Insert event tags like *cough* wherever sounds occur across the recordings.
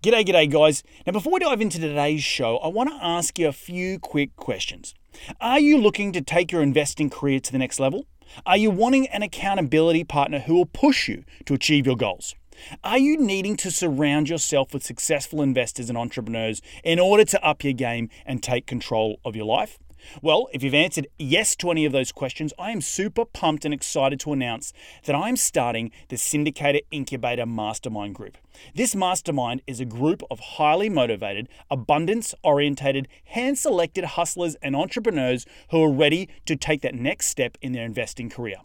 G'day, g'day, guys. Now, before we dive into today's show, I want to ask you a few quick questions. Are you looking to take your investing career to the next level? Are you wanting an accountability partner who will push you to achieve your goals? Are you needing to surround yourself with successful investors and entrepreneurs in order to up your game and take control of your life? Well, if you've answered yes to any of those questions, I am super pumped and excited to announce that I'm starting the Syndicator Incubator Mastermind Group. This mastermind is a group of highly motivated, abundance orientated, hand selected hustlers and entrepreneurs who are ready to take that next step in their investing career.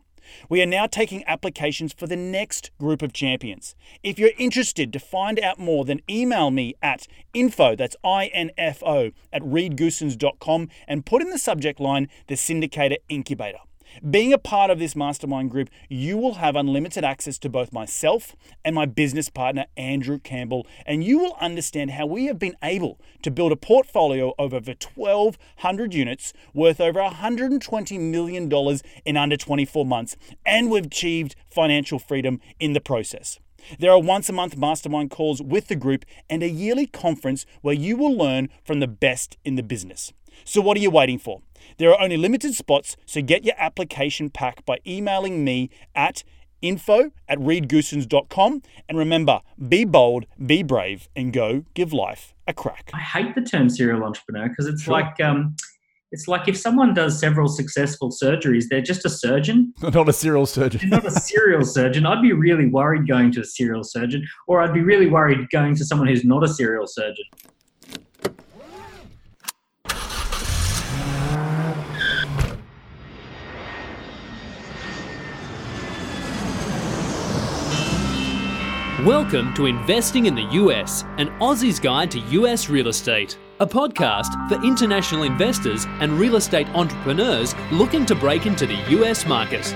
We are now taking applications for the next group of champions. If you're interested to find out more, then email me at info, that's I-N-F-O, at reedgoossens.com and put in the subject line the Syndicator Incubator. Being a part of this mastermind group, you will have unlimited access to both myself and my business partner, Andrew Campbell, and you will understand how we have been able to build a portfolio of over 1,200 units worth over $120 million in under 24 months, and we've achieved financial freedom in the process. There are once a month mastermind calls with the group and a yearly conference where you will learn from the best in the business. So, what are you waiting for? There are only limited spots, so get your application pack by emailing me at info at reedgoossens.com. And remember, be bold, be brave, and go give life a crack. I hate the term serial entrepreneur because it's sure. like, um, it's like if someone does several successful surgeries, they're just a surgeon. *laughs* Not a serial surgeon. They're not a serial surgeon. I'd be really worried going to a serial surgeon, or I'd be really worried going to someone who's not a serial surgeon. Welcome to Investing in the US, an Aussie's Guide to US Real Estate, a podcast for international investors and real estate entrepreneurs looking to break into the US market.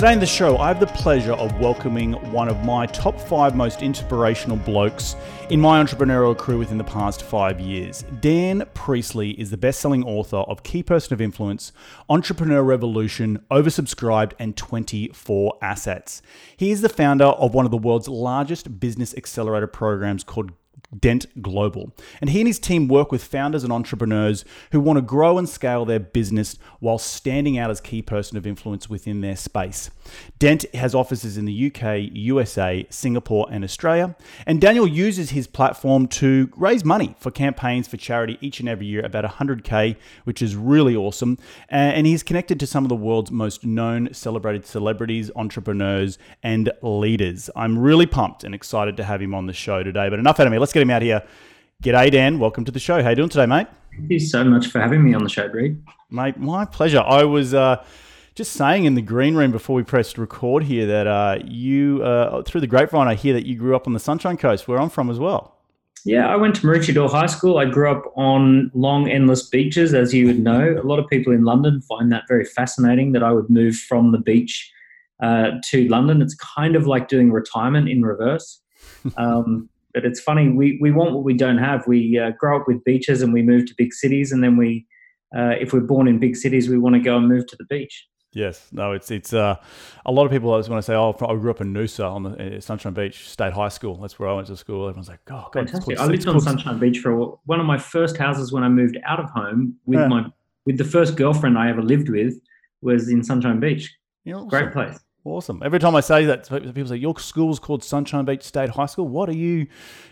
Today in the show, I have the pleasure of welcoming one of my top five most inspirational blokes in my entrepreneurial career within the past five years. Dan Priestley is the best selling author of Key Person of Influence, Entrepreneur Revolution, Oversubscribed, and 24 Assets. He is the founder of one of the world's largest business accelerator programs called Dent Global. And he and his team work with founders and entrepreneurs who want to grow and scale their business while standing out as key person of influence within their space. Dent has offices in the UK, USA, Singapore, and Australia. And Daniel uses his platform to raise money for campaigns for charity each and every year, about 100K, which is really awesome. And he's connected to some of the world's most known, celebrated celebrities, entrepreneurs, and leaders. I'm really pumped and excited to have him on the show today. But enough out of me. Let's get him out here. G'day, Dan. Welcome to the show. How you doing today, mate? Thank you so much for having me on the show, Reed. Mate, my pleasure. I was uh, just saying in the green room before we pressed record here that uh, you, uh, through the grapevine, I hear that you grew up on the Sunshine Coast, where I'm from as well. Yeah, I went to Maroochydore High School. I grew up on long, endless beaches, as you would know. A lot of people in London find that very fascinating that I would move from the beach uh, to London. It's kind of like doing retirement in reverse. Um, but it's funny, we, we want what we don't have. We uh, grow up with beaches and we move to big cities, and then we, uh, if we're born in big cities, we want to go and move to the beach. Yes, no, it's it's uh, a lot of people always want to say, "Oh, I grew up in Noosa on the uh, Sunshine Beach State High School. That's where I went to school." Everyone's like, "Oh, God, fantastic!" I lived on Sunshine Beach for a, one of my first houses when I moved out of home with yeah. my with the first girlfriend I ever lived with was in Sunshine Beach. awesome. Great place. Awesome. Every time I say that, people say, Your school's called Sunshine Beach State High School. What are you,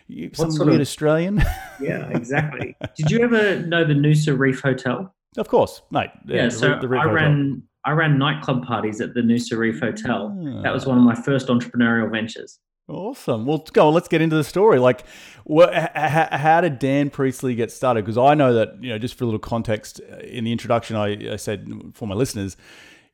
you some weird of, Australian? *laughs* Yeah, exactly. Did you ever know the Noosa Reef Hotel? Of course, mate. Yeah, yeah so the, the I ran I ran nightclub parties at the Noosa Reef Hotel. That was one of my first entrepreneurial ventures. Awesome. Well, go on. Let's get into the story. Like, what, how did Dan Priestley get started? Because I know that you know, just for a little context, uh, in the introduction, I, I said for my listeners,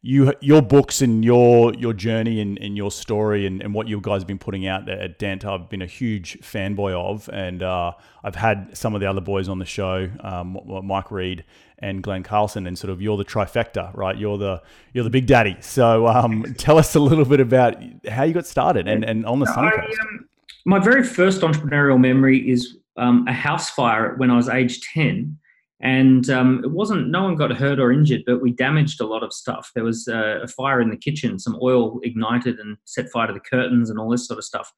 you your books and your your journey and, and your story and, and what you guys have been putting out at Dent, I've been a huge fanboy of, and uh, I've had some of the other boys on the show, um, Mike Reed and Glen Carlson, and sort of you're the trifecta, right? You're the you're the big daddy. So um, *laughs* tell us a little bit about how you got started and, and on the Suncoast. Um, my very first entrepreneurial memory is um, a house fire when I was age ten and um, it wasn't no one got hurt or injured but we damaged a lot of stuff. There was uh, a fire in the kitchen some oil ignited and set fire to the curtains and all this sort of stuff.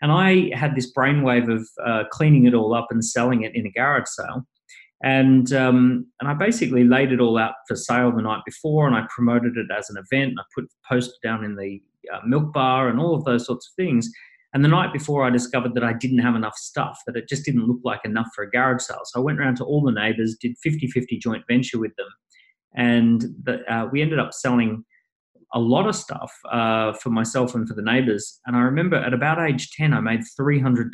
And i had this brainwave of uh, cleaning it all up and selling it in a garage sale. And um, and i basically laid it all out for sale the night before and i promoted it as an event and i put post down in the uh, milk bar and all of those sorts of things and the night before, I discovered that I didn't have enough stuff, that it just didn't look like enough for a garage sale. So I went around to all the neighbors, did 50 50 joint venture with them. And the, uh, we ended up selling a lot of stuff uh, for myself and for the neighbors. And I remember at about age 10, I made $300,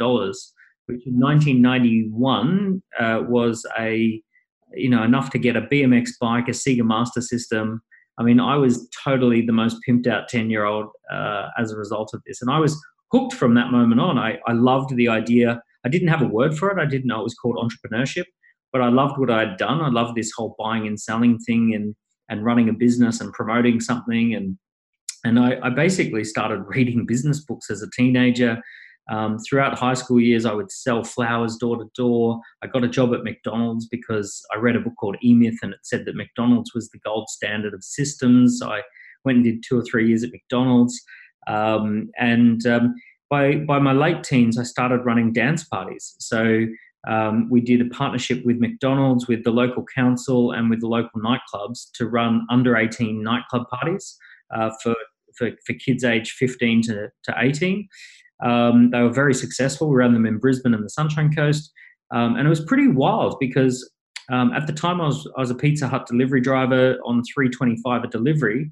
which in 1991 uh, was a, you know, enough to get a BMX bike, a Sega Master System. I mean, I was totally the most pimped out 10 year old uh, as a result of this. And I was hooked from that moment on. I, I loved the idea. I didn't have a word for it. I didn't know it was called entrepreneurship, but I loved what I had done. I loved this whole buying and selling thing and and running a business and promoting something and and I, I basically started *laughs* reading business books as a teenager. Um, throughout high school years, I would sell flowers door to door. I got a job at McDonald's because I read a book called E Myth and it said that McDonald's was the gold standard of systems. So I went and did two or three years at McDonald's. Um, and um, by by my late teens, I started running dance parties. So um, we did a partnership with McDonald's, with the local council, and with the local nightclubs to run under 18 nightclub parties uh, for, for, for kids aged 15 to, to 18. Um, they were very successful. We ran them in Brisbane and the Sunshine Coast. Um, and it was pretty wild because um, at the time I was, I was a Pizza Hut delivery driver on 325 a delivery.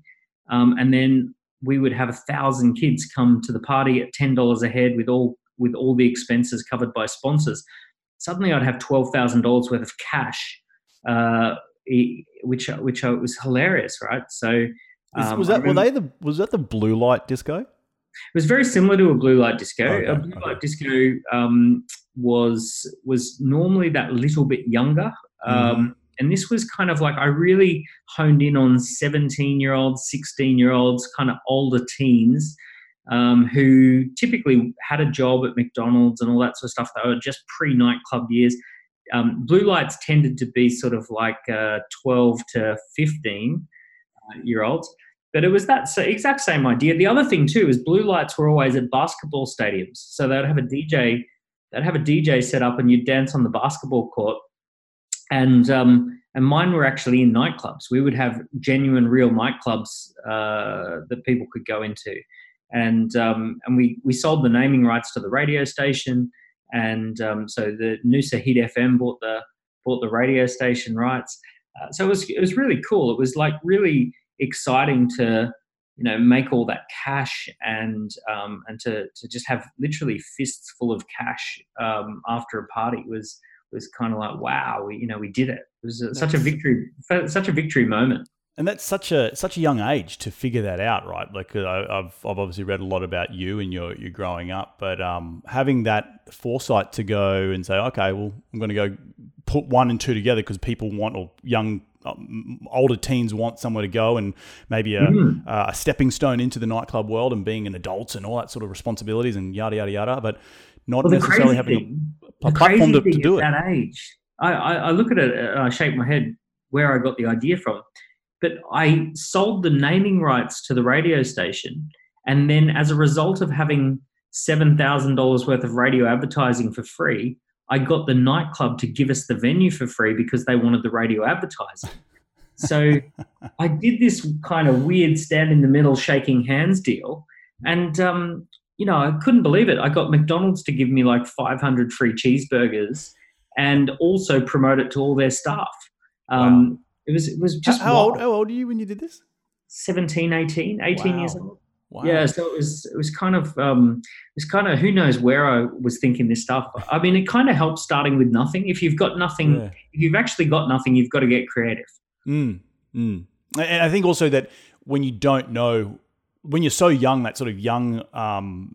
Um, and then we would have a thousand kids come to the party at ten dollars a head with all with all the expenses covered by sponsors. Suddenly, I'd have twelve thousand dollars worth of cash, uh, which which was hilarious, right? So, um, was that were they the was that the blue light disco? It was very similar to a blue light disco. Okay, a blue okay. light disco um, was was normally that little bit younger. Um, mm. And this was kind of like I really honed in on 17 year olds, 16 year olds, kind of older teens um, who typically had a job at McDonald's and all that sort of stuff. They were just pre nightclub years. Um, blue lights tended to be sort of like uh, 12 to 15 uh, year olds. But it was that exact same idea. The other thing too is blue lights were always at basketball stadiums, so they'd have a DJ, they'd have a DJ set up, and you'd dance on the basketball court and um, and mine were actually in nightclubs. We would have genuine, real nightclubs uh, that people could go into, and um, and we we sold the naming rights to the radio station, and um, so the Noosa Hit FM bought the bought the radio station rights. Uh, so it was it was really cool. It was like really exciting to you know make all that cash and um, and to to just have literally fists full of cash um, after a party was was kind of like, wow, we, you know, we did it. It was a, such a victory, such a victory moment. And that's such a such a young age to figure that out, right? Like uh, I've I've obviously read a lot about you and your your growing up, but um, having that foresight to go and say, okay, well, I'm going to go put one and two together because people want or young um, older teens want somewhere to go and maybe a, Mm. uh, a stepping stone into the nightclub world and being an adult and all that sort of responsibilities and yada yada yada. But not Well, necessarily having thing, a, a platform to, to do at it. that age, I, I, I look at it and I shake my head where I got the idea from. But I sold the naming rights to the radio station, and then as a result of having seven thousand dollars worth of radio advertising for free, I got the nightclub to give us the venue for free because they wanted the radio advertising. So *laughs* I did this kind of weird stand in the middle, shaking hands deal, and um, you know I couldn't believe it. I got McDonald's to give me like 500 free cheeseburgers, and also promote it to all their staff. Um, It was it was just how, how old? How old are you when you did this? 17, 18, 18 years old. Wow. Yeah, so it was it was kind of um, it was kind of who knows where I was thinking this stuff. I mean, it kind of helps starting with nothing. If you've got nothing, Yeah. if you've actually got nothing, you've got to get creative. Mm, mm. And I think also that when you don't know, when you're so young, that sort of young, um,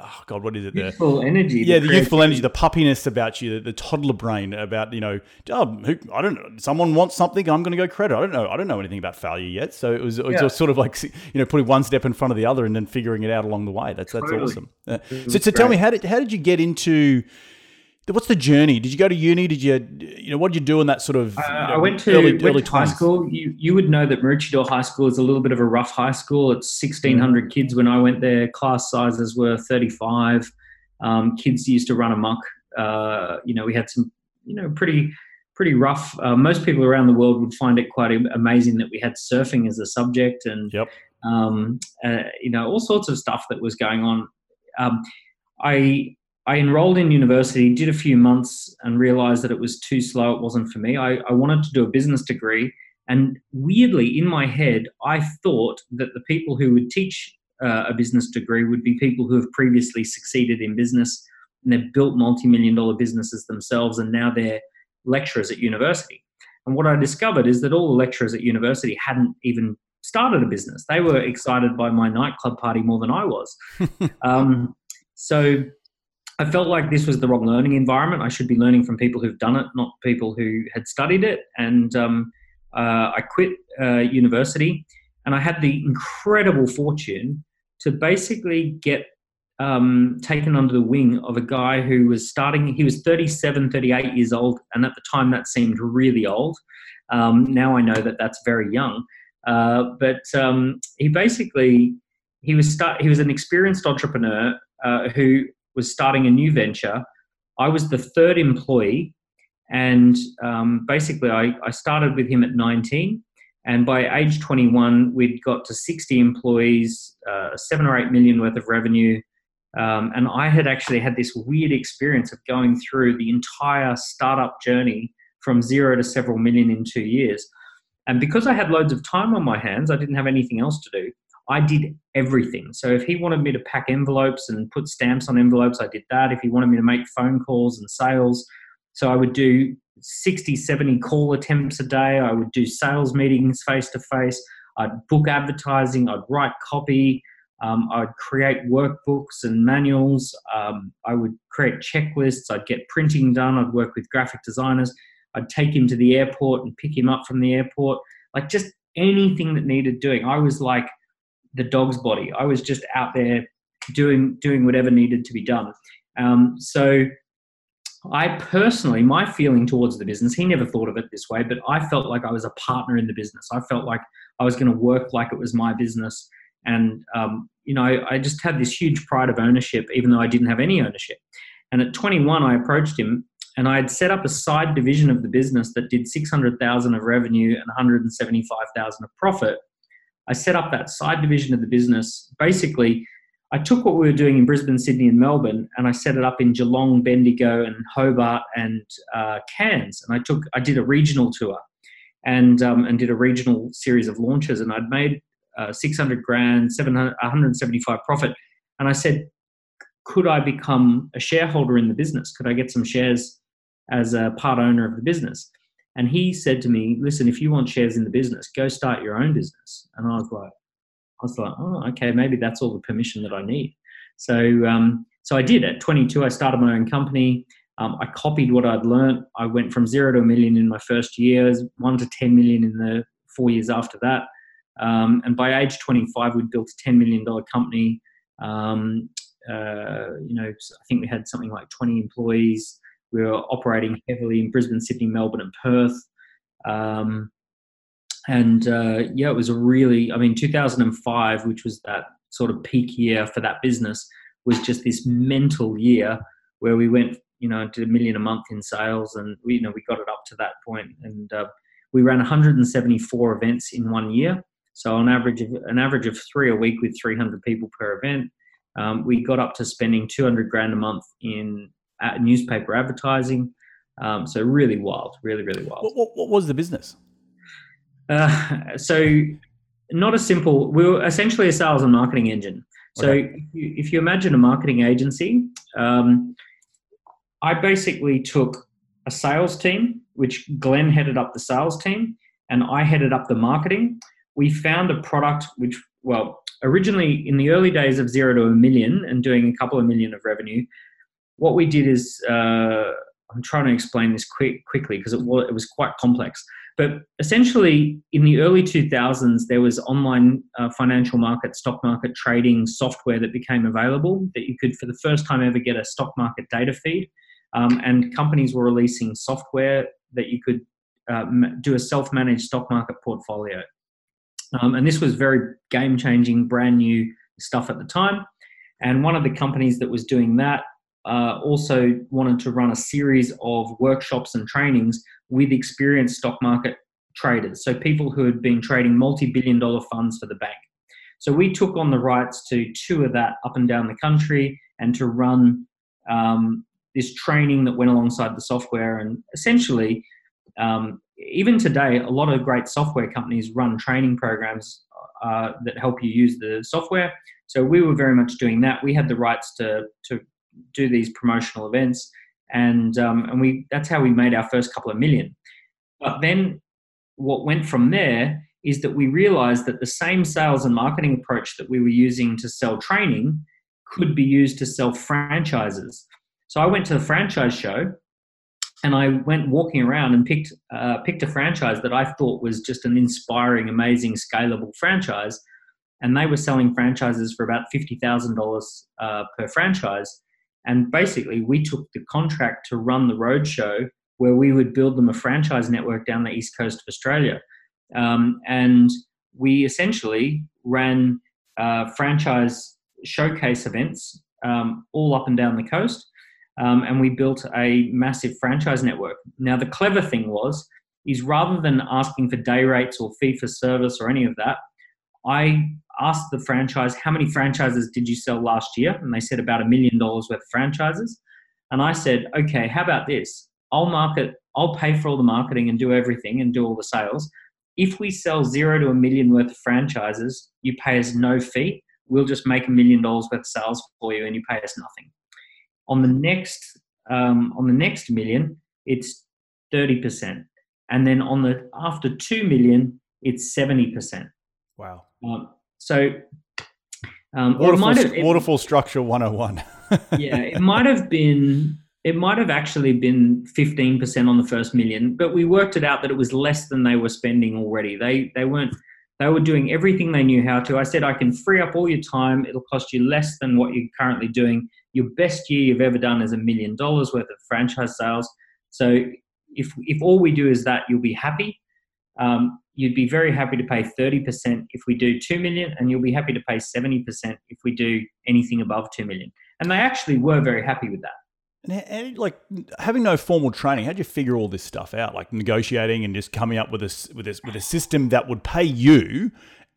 oh God, what is it? The, Youthful energy. yeah, the youthful energy, the puppiness about you, the, the toddler brain about you know, oh, who, I don't know, someone wants something, I'm going to go credit. I don't know, I don't know anything about failure yet. So it was, it was Yeah. sort of like you know, putting one step in front of the other and then figuring it out along the way. That's that's Totally. awesome. Uh, so, so tell me, how did how did you get into? What's the journey? Did you go to uni? Did you, you know, what did you do in that sort of? Uh, you know, I went to, early, went early to high school. You you would know that Maroochydore High School is a little bit of a rough high school. It's sixteen hundred kids when I went there. Class sizes were thirty five. Um, kids used to run amok. Uh, you know, we had some you know pretty pretty rough. Uh, most people around the world would find it quite amazing that we had surfing as a subject and Yep. um, uh, you know all sorts of stuff that was going on. Um, I I enrolled in university, did a few months, and realized that it was too slow. It wasn't for me. I, I wanted to do a business degree. And weirdly, in my head, I thought that the people who would teach uh, a business degree would be people who have previously succeeded in business and they've built multi million dollar businesses themselves, and now they're lecturers at university. And what I discovered is that all the lecturers at university hadn't even started a business. They were excited by my nightclub party more than I was. *laughs* um, so I felt like this was the wrong learning environment. I should be learning from people who've done it, not people who had studied it. And um, uh, I quit uh, university, and I had the incredible fortune to basically get um, taken under the wing of a guy who was starting. He was 37, 38 years old, and at the time that seemed really old. Um, now I know that that's very young. Uh, but um, he basically he was start, he was an experienced entrepreneur uh, who was starting a new venture. I was the third employee, and um, basically I, I started with him at 19. And by age 21, we'd got to 60 employees, uh, seven or eight million worth of revenue. Um, and I had actually had this weird experience of going through the entire startup journey from zero to several million in two years. And because I had loads of time on my hands, I didn't have anything else to do. I did everything. So if he wanted me to pack envelopes and put stamps on envelopes, I did that. If he wanted me to make phone calls and sales, so I would do 60, 70 call attempts a day. I would do sales meetings face to face. I'd book advertising. I'd write copy. Um, I'd create workbooks and manuals. Um, I would create checklists. I'd get printing done. I'd work with graphic designers. I'd take him to the airport and pick him up from the airport. Like just anything that needed doing. I was like the dog's body. I was just out there doing doing whatever needed to be done. Um, so I personally, my feeling towards the business, he never thought of it this way, but I felt like I was a partner in the business. I felt like I was going to work like it was my business. And, um, you know, I, I just had this huge pride of ownership, even though I didn't have any ownership. And at 21, I approached him and I had set up a side division of the business that did 600,000 of revenue and 175,000 of profit. I set up that side division of the business. Basically, I took what we were doing in Brisbane, Sydney, and Melbourne, and I set it up in Geelong, Bendigo, and Hobart and uh, Cairns. And I took, I did a regional tour, and um, and did a regional series of launches. And I'd made uh, 600 grand, 700, 175 profit. And I said, could I become a shareholder in the business? Could I get some shares as a part owner of the business? And he said to me, listen, if you want shares in the business, go start your own business. And I was like, I was like, oh, okay, maybe that's all the permission that I need. So, um, so I did. At 22, I started my own company. Um, I copied what I'd learned. I went from zero to a million in my first years, one to 10 million in the four years after that. Um, and by age 25, we'd built a $10 million company. Um, uh, you know, I think we had something like 20 employees. We were operating heavily in Brisbane, Sydney, Melbourne, and Perth. Um, and uh, yeah, it was a really, I mean, 2005, which was that sort of peak year for that business, was just this mental year where we went, you know, to a million a month in sales, and we, you know, we got it up to that point, and uh, we ran 174 events in one year. So on average, of, an average of three a week with 300 people per event. Um, we got up to spending 200 grand a month in newspaper advertising. Um, so really wild, really, really wild. What, what, what was the business? Uh, so not a simple. We were essentially a sales and marketing engine. So okay. if, you, if, you, imagine a marketing agency, um, I basically took a sales team, which Glen headed up the sales team, and I headed up the marketing. We found a product which, well, originally in the early days of zero to a million and doing a couple of million of revenue, what we did is uh, I'm trying to explain this quick, quickly because it was, it was quite complex. But essentially, in the early 2000s, there was online uh, financial market, stock market trading software that became available that you could, for the first time ever, get a stock market data feed. Um, and companies were releasing software that you could uh, do a self managed stock market portfolio. Um, and this was very game changing, brand new stuff at the time. And one of the companies that was doing that uh, also wanted to run a series of workshops and trainings with experienced stock market traders. So people who had been trading multi billion dollar funds for the bank. So we took on the rights to tour that up and down the country and to run um, this training that went alongside the software. And essentially, um, even today, a lot of great software companies run training programs uh, that help you use the software. So we were very much doing that. We had the rights to to do these promotional events, and um, and we that's how we made our first couple of million. But then, what went from there is that we realized that the same sales and marketing approach that we were using to sell training could be used to sell franchises. So I went to the franchise show and I went walking around and picked uh, picked a franchise that I thought was just an inspiring, amazing, scalable franchise, and they were selling franchises for about fifty thousand uh, dollars per franchise. And basically, we took the contract to run the roadshow where we would build them a franchise network down the east coast of Australia, um, and we essentially ran uh, franchise showcase events um, all up and down the coast um, and we built a massive franchise network. Now, the clever thing was, is rather than asking for day rates or fee for service or any of that, I asked the franchise, how many franchises did you sell last year? And they said about a million dollars worth of franchises. And I said, okay, how about this? I'll market, I'll pay for all the marketing and do everything and do all the sales. If we sell zero to a million worth of franchises, you pay us no fee. We'll just make a million dollars worth of sales for you and you pay us nothing. On the next um, on the next million, it's thirty percent, and then on the after two million, it's seventy percent. Wow. Um, so um, waterfall, have, it, waterfall structure 101 *laughs* yeah it might have been it might have actually been 15% on the first million but we worked it out that it was less than they were spending already they they weren't they were doing everything they knew how to i said i can free up all your time it'll cost you less than what you're currently doing your best year you've ever done is a million dollars worth of franchise sales. So if if all we do is that, you'll be happy. Um, you'd be very happy to pay 30% if we do 2 million and you'll be happy to pay 70% if we do anything above 2 million. And they actually were very happy with that. And, and like having no formal training how did you figure all this stuff out? Like negotiating and just coming up with a with a, with a system that would pay you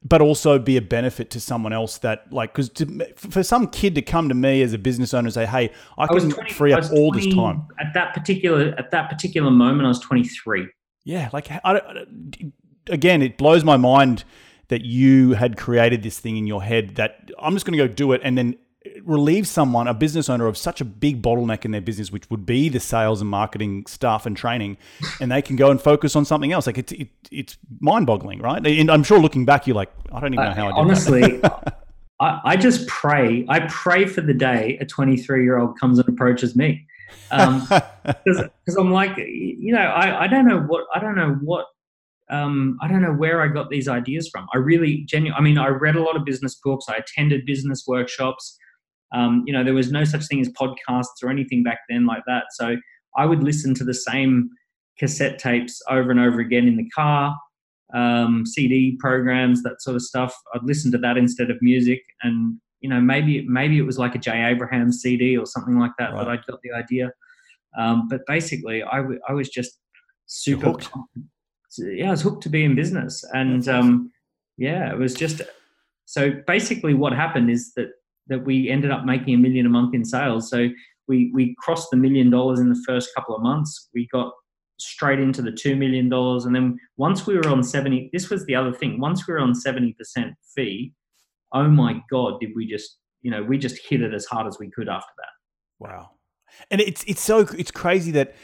but also be a benefit to someone else that like because for some kid to come to me as a business owner and say hey i can 20, free up all 20, this time. at that particular at that particular moment i was 23 yeah like I, again it blows my mind that you had created this thing in your head that i'm just going to go do it and then relieve someone, a business owner, of such a big bottleneck in their business, which would be the sales and marketing staff and training, and they can go and focus on something else. Like it's it, it's mind boggling, right? And I'm sure looking back, you're like, I don't even know how I did honestly. *laughs* I, I just pray. I pray for the day a 23 year old comes and approaches me. because um, *laughs* I'm like, you know, I, I don't know what I don't know what um, I don't know where I got these ideas from. I really genuinely, I mean, I read a lot of business books. I attended business workshops. Um, you know, there was no such thing as podcasts or anything back then like that. So I would listen to the same cassette tapes over and over again in the car, um, CD programs, that sort of stuff. I'd listen to that instead of music, and you know, maybe maybe it was like a Jay Abrahams CD or something like that. Right. But I got the idea. Um, but basically, I, w- I was just super. Yeah, I was hooked to be in business, and um, yeah, it was just. So basically, what happened is that that we ended up making a million a month in sales. So we we crossed the million dollars in the first couple of months. We got straight into the two million dollars, and then once we were on seventy, this was the other thing. Once we were on seventy percent fee, oh my god, did we just you know we just hit it as hard as we could after that. Wow, and it's it's so it's crazy that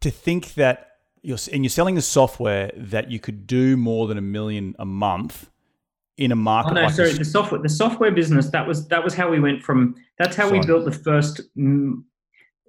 to think that you're and you're selling a software that you could do more than a million a month in a market. Oh, no, like sorry, this. the software the software business that was that was how we went from. That's how Fine. we built the first. Mm,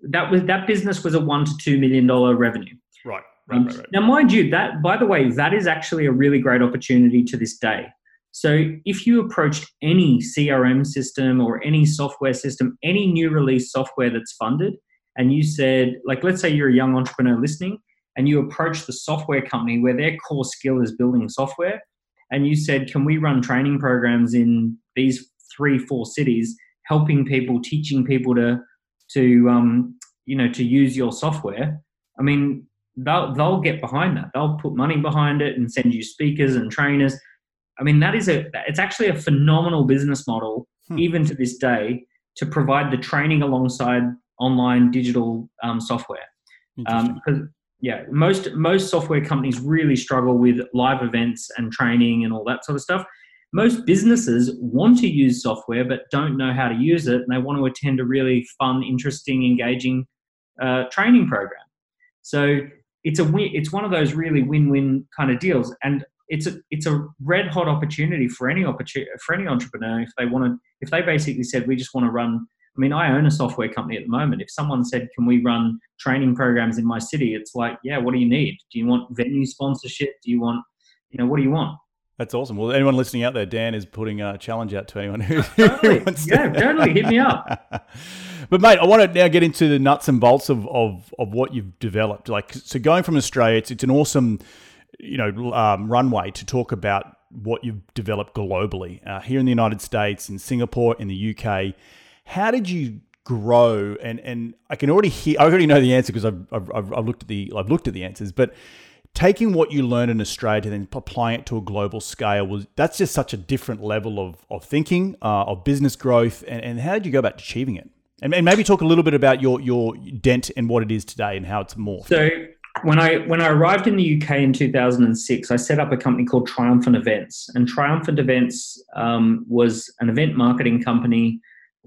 that was that business was a one to two million dollar revenue. Right. Right, um, right, right. Now, mind you, that by the way, that is actually a really great opportunity to this day. So, if you approached any CRM system or any software system, any new release software that's funded, and you said, like, let's say you're a young entrepreneur listening, and you approach the software company where their core skill is building software, and you said, Can we run training programs in these three, four cities, helping people, teaching people to, to um, you know, to use your software? I mean, they'll, they'll get behind that. They'll put money behind it and send you speakers and trainers. I mean, that is a, it's actually a phenomenal business model, hmm. even to this day, to provide the training alongside online digital um, software. Um, yeah, most most software companies really struggle with live events and training and all that sort of stuff. Most businesses want to use software but don't know how to use it, and they want to attend a really fun, interesting, engaging uh, training program. So it's a it's one of those really win-win kind of deals, and it's a it's a red hot opportunity for any opportunity for any entrepreneur if they want to if they basically said we just want to run I mean, I own a software company at the moment. If someone said, Can we run training programs in my city? It's like, Yeah, what do you need? Do you want venue sponsorship? Do you want, you know, what do you want? That's awesome. Well, anyone listening out there, Dan is putting a challenge out to anyone who, *laughs* totally. who wants yeah, to. totally. Hit me up. *laughs* but, mate, I want to now get into the nuts and bolts of, of, of what you've developed. Like, so going from Australia, it's, it's an awesome, you know, um, runway to talk about what you've developed globally uh, here in the United States, in Singapore, in the UK. How did you grow? And and I can already hear. I already know the answer because I've, I've, I've looked at the I've looked at the answers, but taking what you learned in Australia and then applying it to a global scale was that's just such a different level of, of thinking, uh, of business growth. And, and how did you go about achieving it? And, and maybe talk a little bit about your, your dent and what it is today and how it's morphed. So when I when I arrived in the UK in 2006, I set up a company called Triumphant Events, and Triumphant Events um, was an event marketing company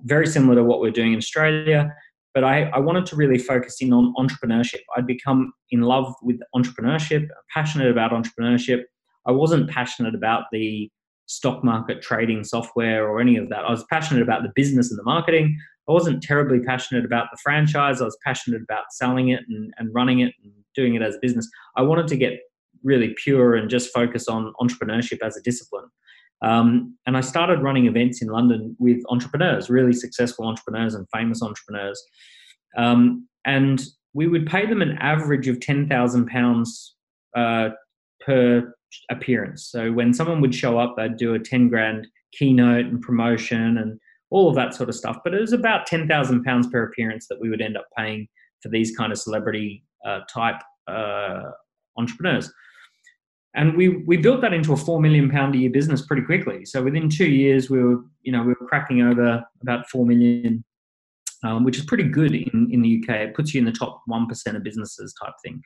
very similar to what we're doing in Australia. But I, I wanted to really focus in on entrepreneurship. I'd become in love with entrepreneurship, passionate about entrepreneurship. I wasn't passionate about the stock market trading software or any of that. I was passionate about the business and the marketing. I wasn't terribly passionate about the franchise. I was passionate about selling it and, and running it and doing it as a business. I wanted to get really pure and just focus on entrepreneurship as a discipline. Um, and I started running events in London with entrepreneurs, really successful entrepreneurs and famous entrepreneurs. Um, and we would pay them an average of £10,000 uh, per appearance. So when someone would show up, they'd do a 10 grand keynote and promotion and all of that sort of stuff. But it was about £10,000 per appearance that we would end up paying for these kind of celebrity uh, type uh, entrepreneurs and we we built that into a four million pound a year business pretty quickly. So within two years, we were you know we were cracking over about four million, um, which is pretty good in, in the UK. It puts you in the top one percent of businesses type thing,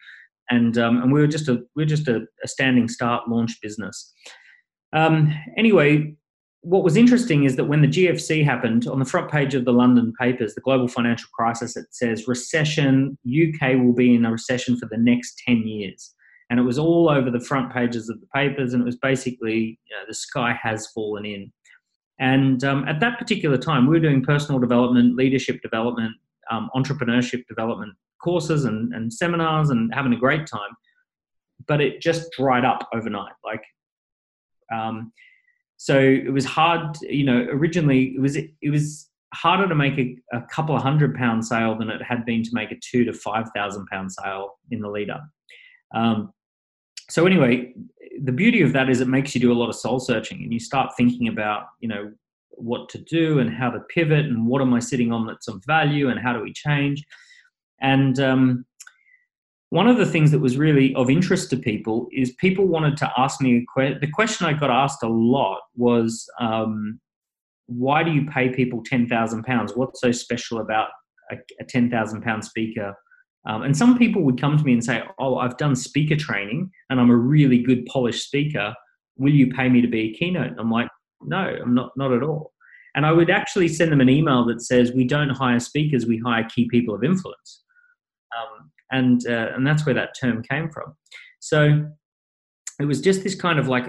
and um, and we were just a we are just a, a, standing start launch business. Um, anyway, what was interesting is that when the GFC happened, on the front page of the London papers, the global financial crisis, it says recession. UK will be in a recession for the next ten years and it was all over the front pages of the papers and it was basically you know, the sky has fallen in and um, at that particular time we were doing personal development leadership development um, entrepreneurship development courses and, and seminars and having a great time. But it just dried up overnight. Like, um, so it was hard. You know, originally it was it was harder to make a, a couple of hundred pound sale than it had been to make a two to five thousand pound sale in the lead up. Um, so anyway, the beauty of that is it makes you do a lot of soul searching and you start thinking about you know what to do and how to pivot and what am I sitting on that's of value and how do we change. And um, one of the things that was really of interest to people is people wanted to ask me a question. The question I got asked a lot was, um, why do you pay people ten thousand pounds? What's so special about a, a ten thousand pound speaker? Um, and some people would come to me and say, "Oh, I've done speaker training and I'm a really good polished speaker. Will you pay me to be a keynote?" And I'm like, "No, I'm not. Not at all." And I would actually send them an email that says, "We don't hire speakers. We hire key people of influence." Um, and uh, and that's where that term came from. So it was just this kind of like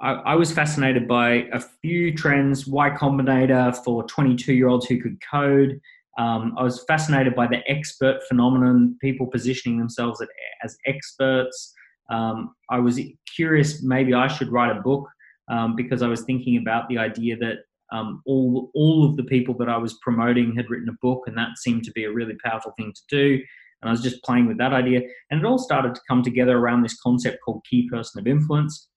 I, I was fascinated by a few trends. Y Combinator for 22 year olds who could code. Um, I was fascinated by the expert phenomenon, people positioning themselves as experts. Um, I was curious, maybe I should write a book um, because I was thinking about the idea that um, all, all of the people that I was promoting had written a book, and that seemed to be a really powerful thing to do. And I was just playing with that idea. And it all started to come together around this concept called key person of influence.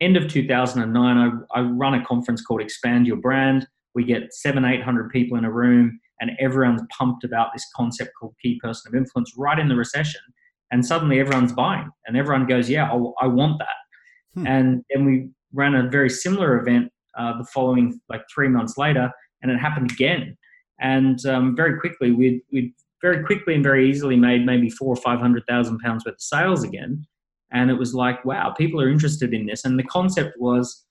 End of 2009, I, I run a conference called Expand Your Brand. We get seven, 800 people in a room, and everyone's pumped about this concept called key person of influence right in the recession. And suddenly everyone's buying, and everyone goes, Yeah, I, I want that. Hmm. And then we ran a very similar event uh, the following, like three months later, and it happened again. And um, very quickly, we'd, we'd very quickly and very easily made maybe four or five hundred thousand pounds worth of sales again. And it was like, wow, people are interested in this. And the concept was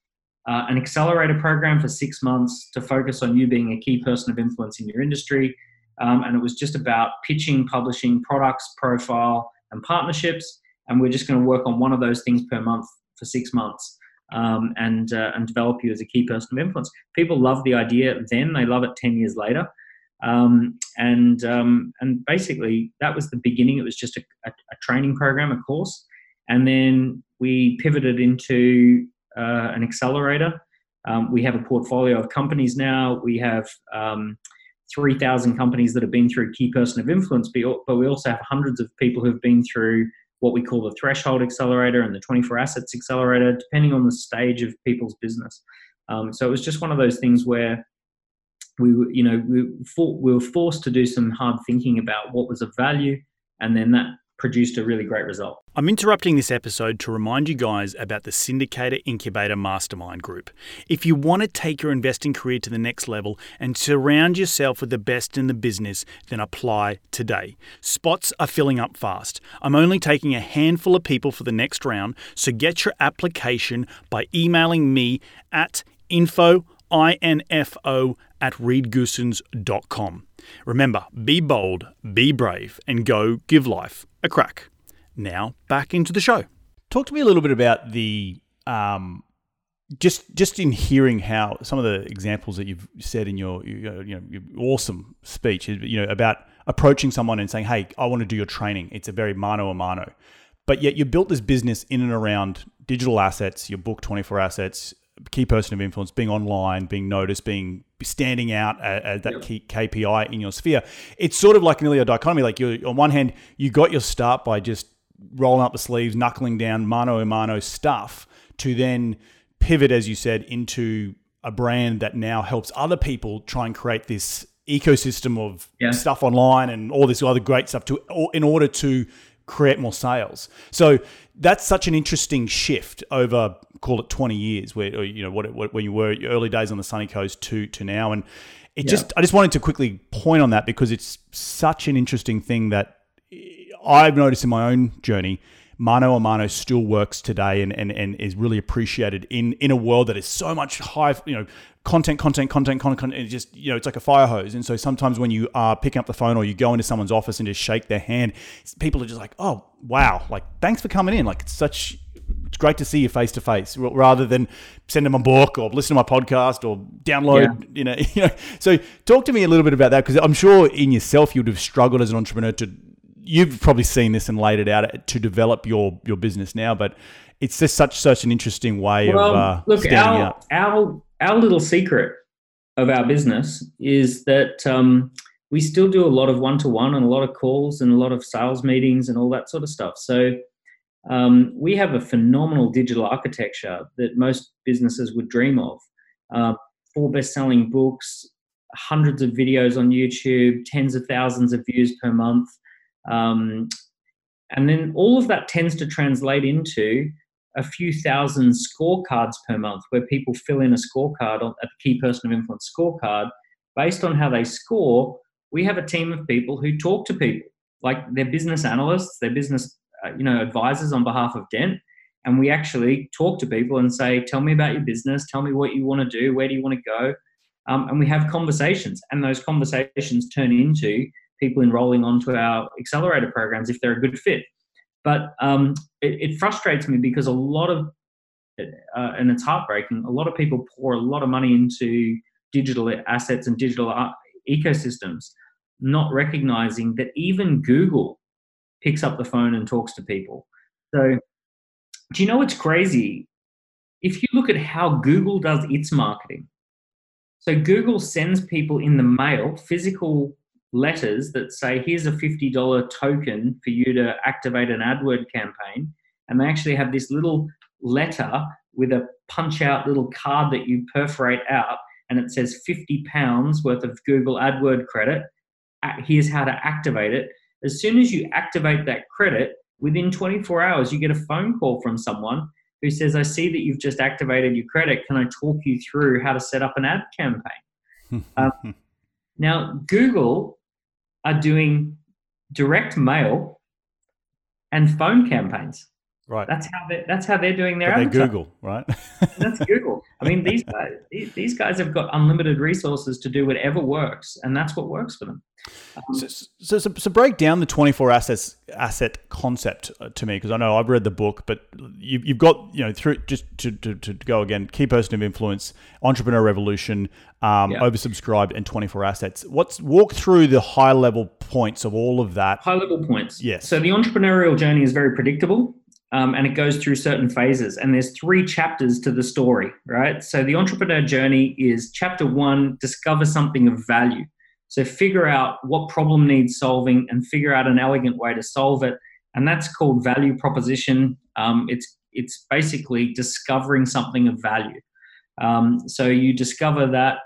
uh, an accelerator program for six months to focus on you being a key person of influence in your industry. Um, and it was just about pitching, publishing products, profile, and partnerships. And we're just going to work on one of those things per month for six months. Um, and uh, and develop you as a key person of influence. People love the idea then; they love it ten years later. Um, and um, and basically that was the beginning. It was just a, a, a, training program, a course, and then we pivoted into uh, an accelerator. Um, we have a portfolio of companies now. We have um, 3,000 companies that have been through Key Person of Influence, but we also have hundreds of people who've been through what we call the Threshold Accelerator and the 24 Assets Accelerator, depending on the stage of people's business. Um, so it was just one of those things where we you know, we, for, we were forced to do some hard thinking about what was of value, and then that produced a really great result. I'm interrupting this episode to remind you guys about the Syndicator Incubator Mastermind Group. If you want to take your investing career to the next level and surround yourself with the best in the business, then apply today. Spots are filling up fast. I'm only taking a handful of people for the next round, so get your application by emailing me at info info at reedgoossens.com. Remember, be bold, be brave, and go give life a crack. Now, back into the show. Talk to me a little bit about the um, just just in hearing how some of the examples that you've said in your you know your awesome speech, you know about approaching someone and saying, "Hey, I want to do your training." It's a very mano a mano, but yet you built this business in and around digital assets, your book, Twenty Four Assets, key person of influence, being online, being noticed, being standing out as, that yep. key KPI in your sphere. It's sort of like nearly a dichotomy. Like you, on one hand, you got your start by just rolling up the sleeves, knuckling down mano a mano stuff, to then pivot, as you said, into a brand that now helps other people try and create this ecosystem of yeah. stuff online and all this other great stuff to in order to create more sales. So that's such an interesting shift over call it 20 years where you know what, what when you were early days on the sunny coast to to now and it yeah. just I just wanted to quickly point on that because it's such an interesting thing that I've noticed in my own journey mano a mano still works today and, and, and is really appreciated in in a world that is so much high you know content, content, content, content, and just you know it's like a fire hose. And so sometimes when you are picking up the phone or you go into someone's office and just shake their hand, people are just like, oh wow, like thanks for coming in. Like it's such it's great to see you face to face rather than send them a book or listen to my podcast or download. Yeah. You know, *laughs* you know. So talk to me a little bit about that because I'm sure in yourself you would have struggled as an entrepreneur to. You've probably seen this and laid it out to develop your your business now, but it's just such such an interesting way well, of uh, look, our. Our our little secret of our business is that um, we still do a lot of one to one and a lot of calls and a lot of sales meetings and all that sort of stuff. So um, we have a phenomenal digital architecture that most businesses would dream of. Uh, four best-selling books, hundreds of videos on YouTube, tens of thousands of views per month. Um, and then all of that tends to translate into a few thousand scorecards per month where people fill in a scorecard a key person of influence scorecard. Based on how they score we have a team of people who talk to people like they're business analysts they're business uh, you know advisors on behalf of dent. And we actually talk to people and say tell me about your business. Tell me what you want to do. Where do you want to go? Um, and we have conversations and those conversations turn into people enrolling onto our accelerator programs if they're a good fit but um, it, it, frustrates me because a lot of, uh, and it's heartbreaking, a lot of people pour a lot of money into digital assets and digital ecosystems, not recognizing that even Google picks up the phone and talks to people. So, do you know what's crazy? If you look at how Google does its marketing, so Google sends people in the mail physical letters that say, here's a $50 token for you to activate an AdWord campaign. And they actually have this little letter with a punch out little card that you perforate out, and it says 50 pounds worth of Google AdWord credit. Here's how to activate it. As soon as you activate that credit, within 24 hours, you get a phone call from someone who says, I see that you've just activated your credit. Can I talk you through how to set up an ad campaign? *laughs* um, now, Google are doing direct mail and phone campaigns. Right. That's how they that's how they're doing their. They Google, right? *laughs* that's Google. I mean, these guys these guys have got unlimited resources to do whatever works, and that's what works for them. Um, so, so, so, so, break down the twenty four assets asset concept uh, to me because I know I've read the book, but you, you've got you know through just to, to, to go again, key person of influence, entrepreneur revolution, um, yeah. oversubscribed, and twenty four assets. What's walk through the high level points of all of that? High level points. Yes. So the entrepreneurial journey is very predictable um, and it goes through certain phases. And there's three chapters to the story, right? So the entrepreneur journey is chapter one: discover something of value. So figure out what problem needs solving and figure out an elegant way to solve it. And that's called value proposition. Um, it's it's basically discovering something of value. Um, so you discover that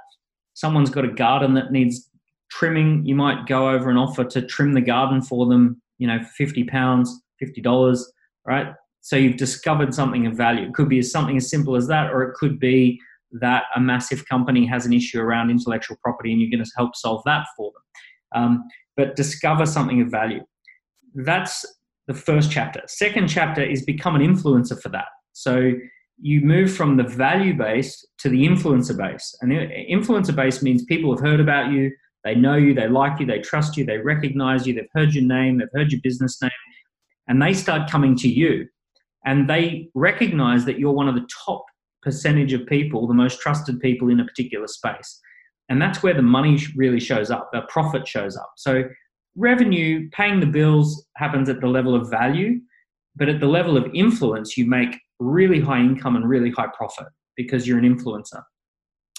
someone's got a garden that needs trimming. You might go over and offer to trim the garden for them. You know, fifty pounds, fifty dollars right? So you've discovered something of value. It could be something as simple as that, or it could be that a massive company has an issue around intellectual property and you're going to help solve that for them. Um, but discover something of value. That's the first chapter. Second chapter is become an influencer for that. So you move from the value base to the influencer base. And influencer base means people have heard about you, they know you, they like you, they trust you, they recognize you, they've heard your name, they've heard your business name, and they start coming to you and they recognize that you're one of the top percentage of people, the most trusted people in a particular space. And that's where the money really shows up, the profit shows up. So, revenue, paying the bills happens at the level of value, but at the level of influence, you make really high income and really high profit because you're an influencer.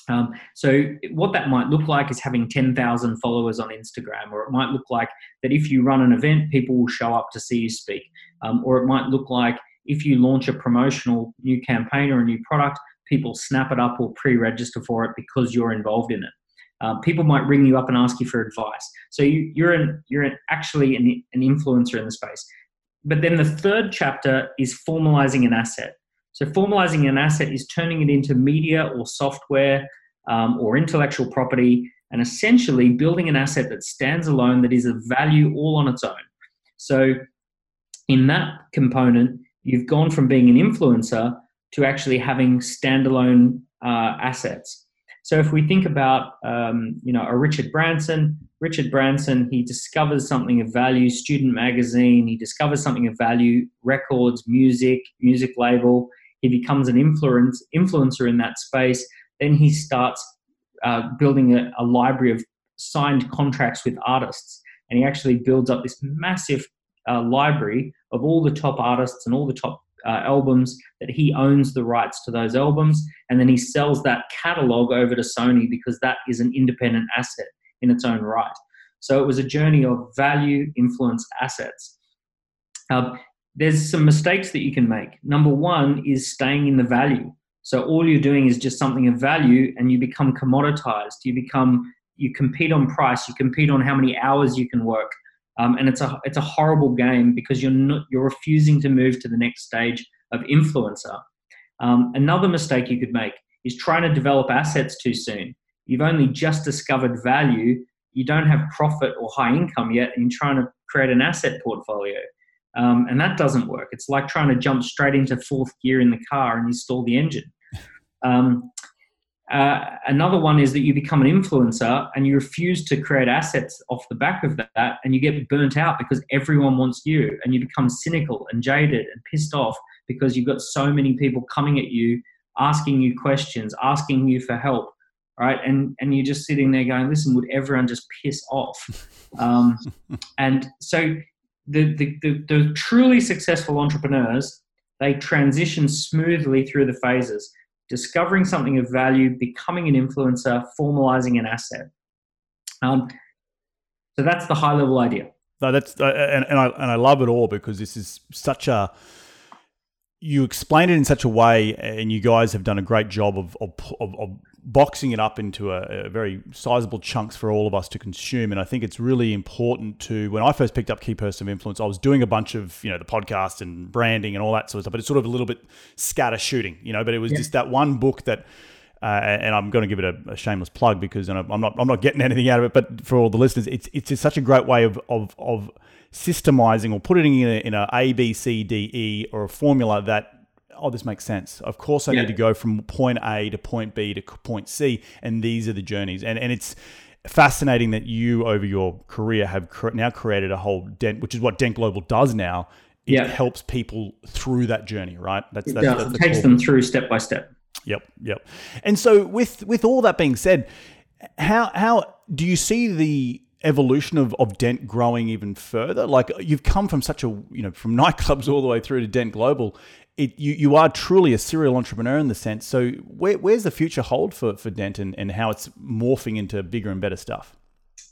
Um, so, what that might look like is having 10,000 followers on Instagram, or it might look like that if you run an event, people will show up to see you speak, um, or it might look like if you launch a promotional new campaign or a new product, people snap it up or pre register for it because you're involved in it. Um, people might ring you up and ask you for advice. So, you, are an, you're an, actually an, an influencer in the space. But then the third chapter is formalizing an asset. So formalizing an asset is turning it into media or software um, or intellectual property and essentially building an asset that stands alone that is of value all on its own. So in that component, you've gone from being an influencer to actually having standalone uh, assets. So if we think about, um, you know, a Richard Branson, Richard Branson, he discovers something of value, student magazine, he discovers something of value, records, music, music label. He becomes an influence, influencer in that space. Then he starts uh, building a, a library of signed contracts with artists. And he actually builds up this massive uh, library of all the top artists and all the top uh, albums that he owns the rights to those albums. And then he sells that catalog over to Sony because that is an independent asset in its own right. So it was a journey of value, influence, assets. Um, there's some mistakes that you can make. Number one is staying in the value. So all you're doing is just something of value, and you become commoditized. You become you compete on price. You compete on how many hours you can work, um, and it's a it's a horrible game because you're not you're refusing to move to the next stage of influencer. Um, another mistake you could make is trying to develop assets too soon you've only just discovered value, you don't have profit or high income yet, and you're trying to create an asset portfolio. Um, and that doesn't work. It's like trying to jump straight into fourth gear in the car and install the engine. *laughs* Um, uh, another one is that you become an influencer and you refuse to create assets off the back of that, and you get burnt out because everyone wants you, and you become cynical and jaded and pissed off because you've got so many people coming at you, asking you questions, asking you for help, right? And and you're just sitting there going, listen, would everyone just piss off? *laughs* Um, and so the, the, the the truly successful entrepreneurs they transition smoothly through the phases, discovering something of value, becoming an influencer, formalizing an asset. Um, so that's the high level idea. No, that's uh, and, and I and I love it all because this is such a you explain it in such a way, and you guys have done a great job of of, of, of boxing it up into a, a, very sizable chunks for all of us to consume. And I think it's really important to when I first picked up Key Person of Influence, I was doing a bunch of you know the podcast and branding and all that sort of stuff, but it's sort of a little bit scatter shooting, you know. But it was yeah. just that one book that. Uh, and I'm going to give it a, a shameless plug because I'm not I'm not getting anything out of it. But for all the listeners, it's it's just such a great way of of, of systemizing or putting it in a, in a A B C D E or a formula that oh, this makes sense. Of course, I yeah. need to go from point A to point B to point C, and these are the journeys. And and it's fascinating that you, over your career, have now created a whole dent, which is what Dent Global does now. It yeah. helps people through that journey, right? That's, that's, yeah, that's it takes them through step by step. Yep, yep. And so, with with all that being said, how how do you see the evolution of, of Dent growing even further? Like you've come from such a you know from *laughs* nightclubs all the way through to Dent Global it, you, you are truly a serial entrepreneur in the sense. So where, where's the future hold for, for Dent and, and how it's morphing into bigger and better stuff?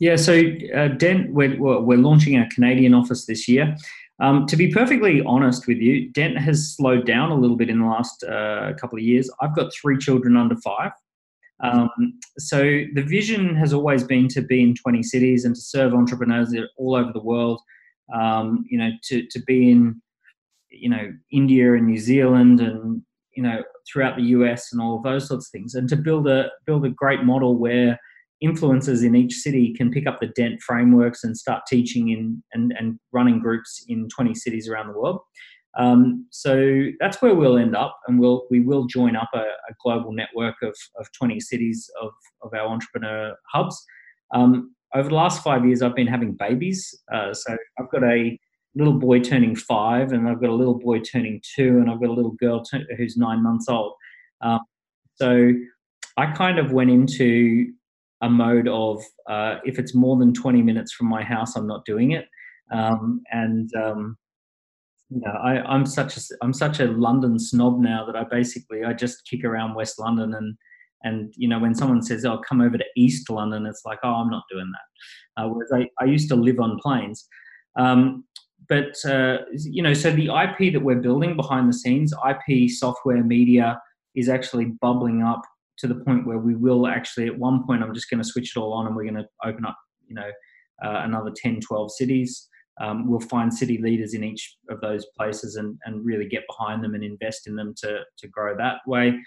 Yeah, so uh, Dent, we're, we're launching our Canadian office this year. Um, to be perfectly honest with you, Dent has slowed down a little bit in the last uh, couple of years. I've got three children under five. Um, so the vision has always been to be in 20 cities and to serve entrepreneurs all over the world. Um, you know, to, to be in you know India and New Zealand and you know throughout the US and all of those sorts of things, and to build a build a great model where influencers in each city can pick up the Dent frameworks and start teaching in and, and running groups in 20 cities around the world. Um, so that's where we'll end up, and we'll we will join up a, a global network of, of 20 cities of, of our entrepreneur hubs. Um, over the last five years, I've been having babies. Uh, so I've got a little boy turning five, and I've got a little boy turning two, and I've got a little girl t- who's nine months old. Um, so I kind of went into a mode of uh, if it's more than 20 minutes from my house, I'm not doing it. Um, and um, you know, I, am such a I'm such a London snob now that I basically I just kick around West London and and you know when someone says oh come over to East London, it's like oh I'm not doing that. Uh, whereas I, I used to live on planes. Um, but uh, you know, so the IP that we're building behind the scenes, IP software media, is actually bubbling up to the point where we will actually at one point i'm just going to switch it all on and we're going to open up you know uh, another 10 12 cities. Um, we'll find city leaders in each of those places and, and really get behind them and invest in them to, to grow that way.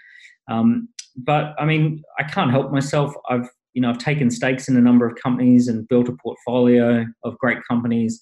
Um, but i mean i can't help myself. I've you know i've taken stakes in a number of companies and built a portfolio of great companies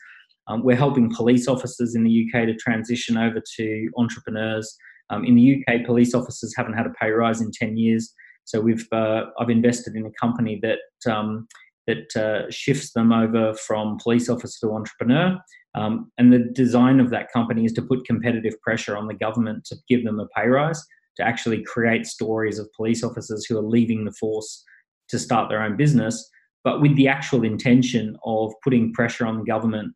um, we're helping police officers in the UK to transition over to entrepreneurs. Um, in the UK, police officers haven't had a pay rise in 10 years. So we've uh, I've invested in a company that um, that uh, shifts them over from police officer to entrepreneur. Um, and the design of that company is to put competitive pressure on the government to give them a pay rise, to actually create stories of police officers who are leaving the force to start their own business, but with the actual intention of putting pressure on the government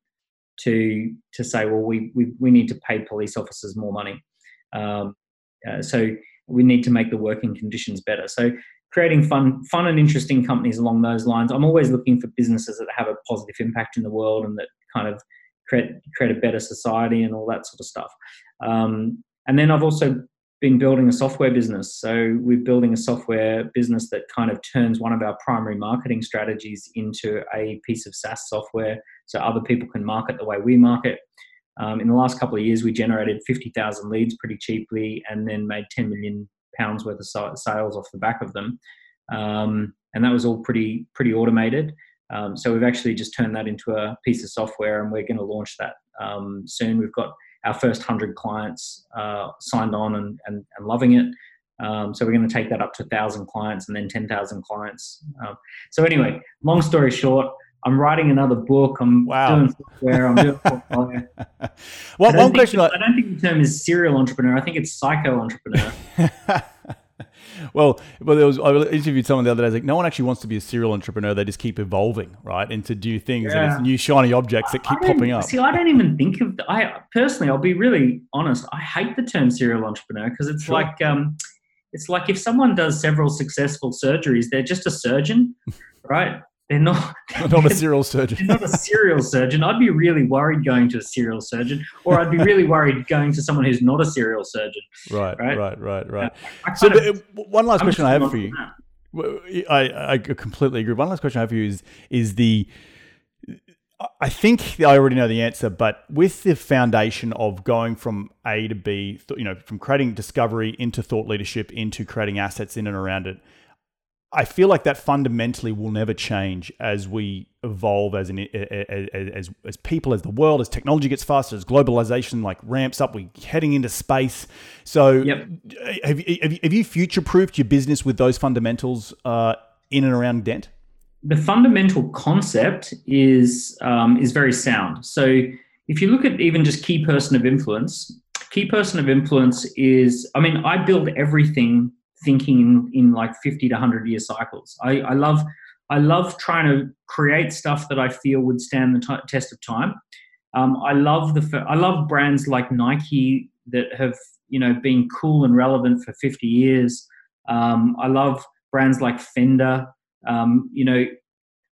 to to say, well, we we, we need to pay police officers more money. Um, uh, so we need to make the working conditions better. So creating fun, fun and interesting companies along those lines. I'm always looking for businesses that have a positive impact in the world and that kind of create create a better society and all that sort of stuff. Um, and then I've also been building a software business. So we're building a software business that kind of turns one of our primary marketing strategies into a piece of SaaS software, so other people can market the way we market. Um, in the last couple of years, we generated 50,000 leads pretty cheaply and then made 10 million pounds worth of sales off the back of them. Um, and that was all pretty, pretty automated. Um, so we've actually just turned that into a piece of software and we're going to launch that um, soon. We've got our first 100 clients uh, signed on and, and, and loving it. Um, so we're going to take that up to 1,000 clients and then 10,000 clients. Um, so anyway, long story short, I'm writing another book. I'm wow. doing software. I'm doing *laughs* portfolio. well, one question. I don't think the term is serial entrepreneur. I think it's psycho entrepreneur. *laughs* well, well, there was I interviewed someone the other day. Like, no one actually wants to be a serial entrepreneur. They just keep evolving, right, into new things, yeah. and it's new shiny objects that keep popping up. See, I don't even think of. The, I personally, I'll be really honest. I hate the term serial entrepreneur because it's sure. like, um, it's like if someone does several successful surgeries, they're just a surgeon, *laughs* right? They're not *laughs* not a serial *laughs* surgeon. They're not a serial surgeon. I'd be really worried going to a serial surgeon, or I'd be really worried going to someone who's not a serial surgeon. Right, right, right, right, right. So, of, uh, one last I'm question I have for you. I, I completely agree. One last question I have for you is is the I think I already know the answer, but with the foundation of going from A to B, you know, from creating discovery into thought leadership into creating assets in and around it, I feel like that fundamentally will never change as we evolve as an as as people, as the world, as technology gets faster, as globalization like ramps up, we're heading into space. So, yep. have, have, have you future proofed your business with those fundamentals uh, in and around Dent? The fundamental concept is um, is very sound. So, if you look at even just key person of influence, key person of influence is, I mean, I build everything thinking in, in like 50 to 100 year cycles. I, I love I love trying to create stuff that I feel would stand the t- test of time. Um, I love the I love brands like Nike that have you know been cool and relevant for 50 years. Um, I love brands like Fender. Um, you know,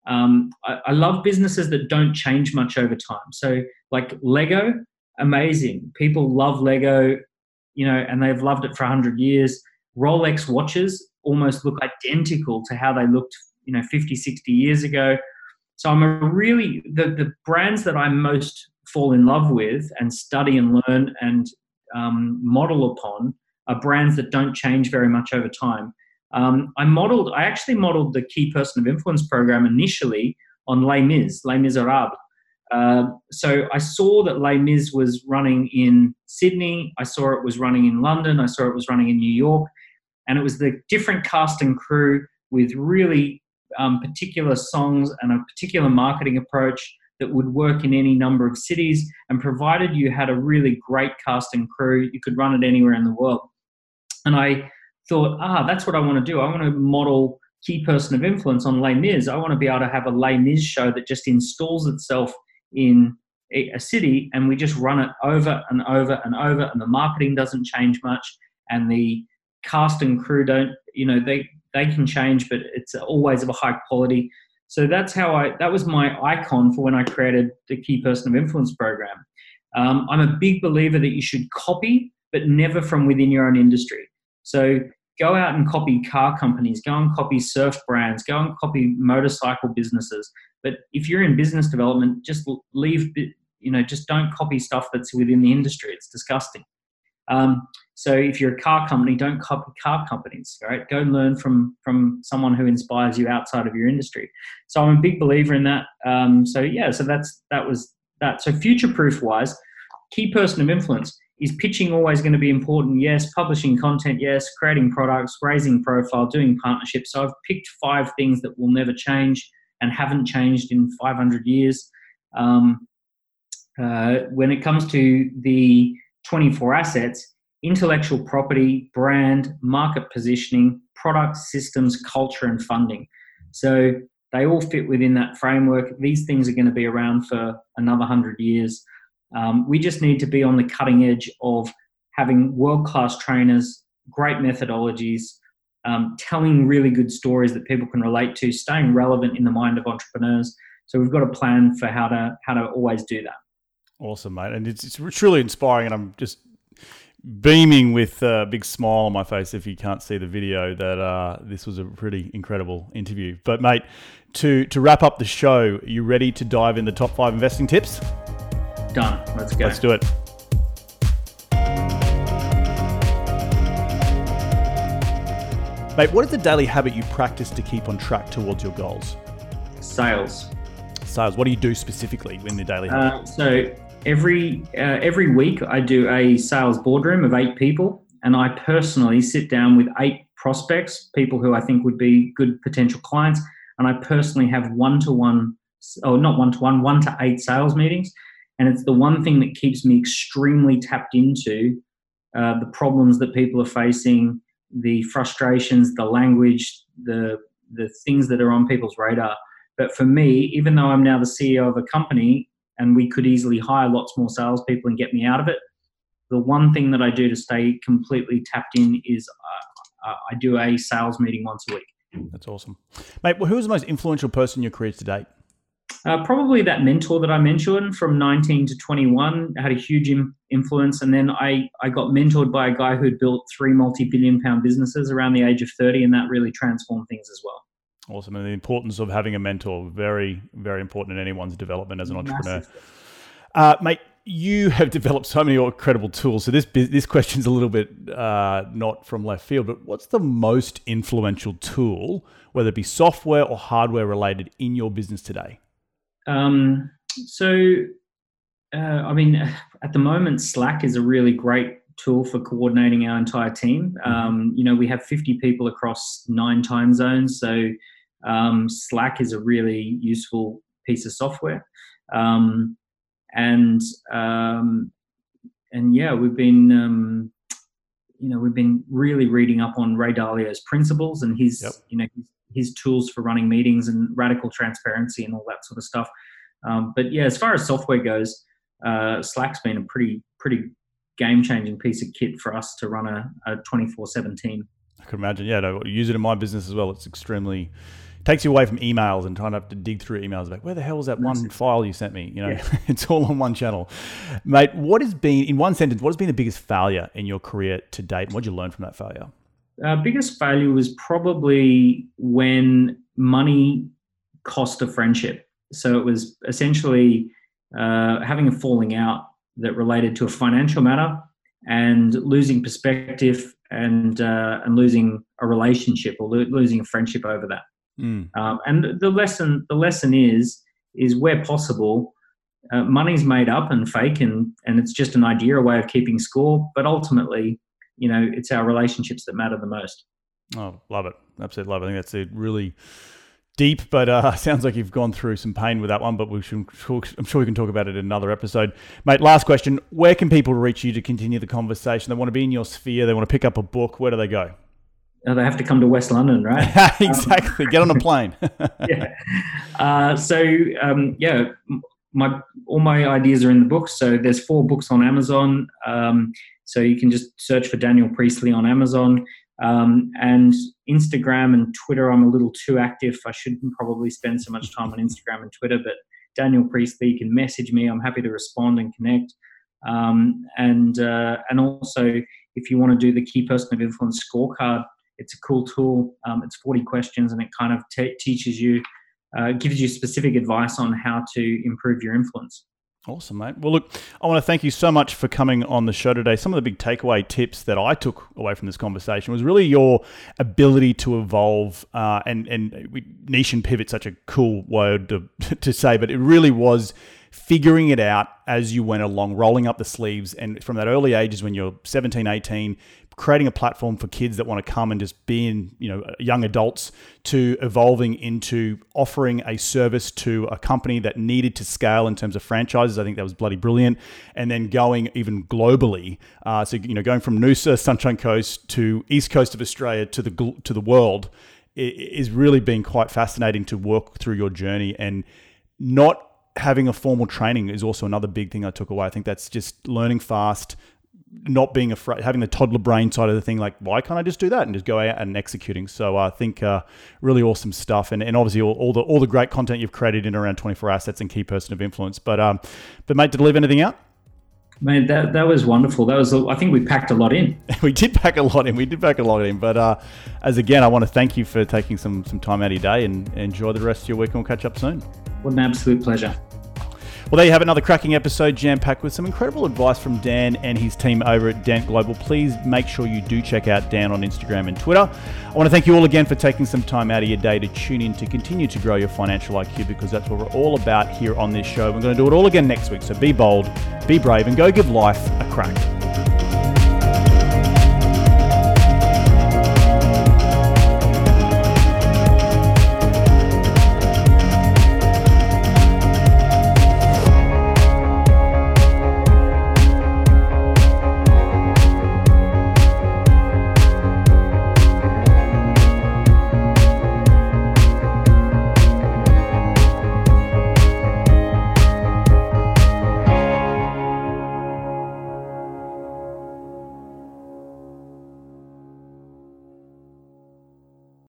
um, I, I, love businesses that don't change much over time. So like Lego, amazing. People love Lego, you know, and they've loved it for 100 years. Rolex watches almost look identical to how they looked, you know, 50, 60 years ago. So I'm a really the the brands that I most fall in love with and study and learn and um, model upon are brands that don't change very much over time. Um, I modeled, I actually modeled the key person of influence program initially on Les Mis, Les Miserables. Uh, so I saw that Les Mis was running in Sydney. I saw it was running in London. I saw it was running in New York and it was the different cast and crew with really um, particular songs and a particular marketing approach that would work in any number of cities. And provided you had a really great cast and crew, you could run it anywhere in the world. And I thought, ah, that's what I want to do. I want to model key person of influence on Les Mis. I want to be able to have a Les Mis show that just installs itself in a city and we just run it over and over and over and the marketing doesn't change much and the cast and crew don't you know they they can change but it's always of a high quality. So that's how i that was my icon for when i created the key person of influence program. Um, i'm a big believer that you should copy but never from within your own industry. So go out and copy car companies go and copy surf brands go and copy motorcycle businesses. But if you're in business development just leave you know just don't copy stuff that's within the industry. It's disgusting um, so if you're a car company, don't copy car companies, right? Go learn from from someone who inspires you outside of your industry. So I'm a big believer in that. Um, so yeah, so that's that was that. So future proof wise, key person of influence is pitching always going to be important? Yes. Publishing content? Yes. Creating products, raising profile, doing partnerships. So I've picked five things that will never change. and haven't changed in 500 years. Um, uh, when it comes to the 24 assets, intellectual property, brand, market positioning, product, systems, culture, and funding. So they all fit within that framework. These things are going to be around for another 100 years. Um, we just need to be on the cutting edge of having world class trainers, great methodologies, um, telling really good stories that people can relate to, staying relevant in the mind of entrepreneurs. So we've got a plan for how to how to always do that. Awesome, mate, and it's, it's truly inspiring, and I'm just beaming with a big smile on my face if you can't see the video that uh, this was a pretty incredible interview. But mate, to to wrap up the show, are you ready to dive in the top five investing tips? Done. Let's go. Let's do it. Mate, what is the daily habit you practice to keep on track towards your goals? Sales. Sales. What do you do specifically in the daily habit? Uh, so every uh, every week I do a sales boardroom of eight people, and I personally sit down with eight prospects, people who I think would be good potential clients, and I personally have one to one, or not one to one, one to eight sales meetings, and it's the one thing that keeps me extremely tapped into uh, the problems that people are facing the frustrations, the language, the the things that are on people's radar. But for me, even though I'm now the CEO of a company and we could easily hire lots more salespeople and get me out of it, the one thing that I do to stay completely tapped in is uh, uh I do a sales meeting once a week. That's awesome, mate. Well, who was the most influential person in your career to date? Uh, probably that mentor that I mentioned from 19 to 21 had a huge Im- influence. And then I, I got mentored by a guy who'd built three multi billion pound businesses around the age of 30, and that really transformed things as well. Awesome. And the importance of having a mentor, very, very important in anyone's development as an entrepreneur. Uh, mate, you have developed so many incredible tools. So this this question's a little bit uh, not from left field, but what's the most influential tool, whether it be software or hardware related, in your business today? Um, so, uh, I mean, at the moment, Slack is a really great tool for coordinating our entire team. Mm-hmm. Um, you know, we have 50 people across nine time zones, so um, Slack is a really useful piece of software. Um, and um, and yeah, we've been um, you know we've been really reading up on Ray Dalio's principles and his yep. you know his his tools for running meetings and radical transparency and all that sort of stuff. Um, but yeah, as far as software goes, uh, Slack's been a pretty pretty game changing piece of kit for us to run a twenty four seven team. I can imagine. Yeah, I use it in my business as well. It's extremely takes you away from emails and trying to have to dig through emails like where the hell was that one file you sent me you know yeah. *laughs* it's all on one channel mate what has been in one sentence what has been the biggest failure in your career to date and what did you learn from that failure uh, biggest failure was probably when money cost a friendship. So it was essentially uh, having a falling out that related to a financial matter and losing perspective and uh, and losing a relationship or lo- losing a friendship over that. Mm. Um, and the lesson the lesson is is where possible, uh, money's made up and fake and and it's just an idea, a way of keeping score. But ultimately, you know, it's our relationships that matter the most. Oh, love it. Absolutely love it. I think that's a really deep, but uh, *laughs* sounds like you've gone through some pain with that one. But we should, I'm sure we can talk about it in another episode, mate. Last question: Where can people reach you to continue the conversation? They want to be in your sphere. They want to pick up a book. Where do they go? Oh, they have to come to West London, right? *laughs* exactly. Get on a plane. *laughs* *laughs* yeah. Uh, so um, yeah, my all my ideas are in the books. So there's four books on Amazon. Um, so you can just search for Daniel Priestley on Amazon. Um, and Instagram and Twitter, I'm a little too active. I shouldn't probably spend so much time on Instagram and Twitter, but Daniel Priestley, you can message me. I'm happy to respond and connect. Um, and uh, and also, if you want to do the key person of influence scorecard, it's a cool tool. Um, it's 40 questions, and it kind of teaches you, uh, gives you specific advice on how to improve your influence. Awesome, mate. Well, look, I want to thank you so much for coming on the show today. Some of the big takeaway tips that I took away from this conversation was really your ability to evolve, uh, and and we, niche and pivot such a cool word to, *laughs* to say, but it really was figuring it out as you went along, rolling up the sleeves, and from that early ages when you're 17, 18, creating a platform for kids that want to come and just be in, you know, young adults to evolving into offering a service to a company that needed to scale in terms of franchises. I think that was bloody brilliant. And then going even globally, uh, so you know, going from Noosa, Sunshine Coast to East Coast of Australia to the to the world is really been quite fascinating to work through your journey and not having a formal training is also another big thing I took away. I think that's just learning fast, not being afraid, having the toddler brain side of the thing, like, why can't I just do that and just go out and executing? So I think uh, really awesome stuff. And, and obviously all, all, the all the great content you've created in around 24 assets and key person of influence. But, um, but mate, did I leave anything out? Man, that, that was wonderful. That was, I think we packed a lot in. *laughs* we did pack a lot in. We did pack a lot in. But uh, as again, I want to thank you for taking some, some time out of your day and enjoy the rest of your week and we'll catch up soon. What an absolute pleasure. Well, there you have another cracking episode jam packed with some incredible advice from Dan and his team over at Dent Global. Please make sure you do check out Dan on Instagram and Twitter. I want to thank you all again for taking some time out of your day to tune in to continue to grow your financial IQ because that's what we're all about here on this show. We're going to do it all again next week. So be bold, be brave, and go give life a crack.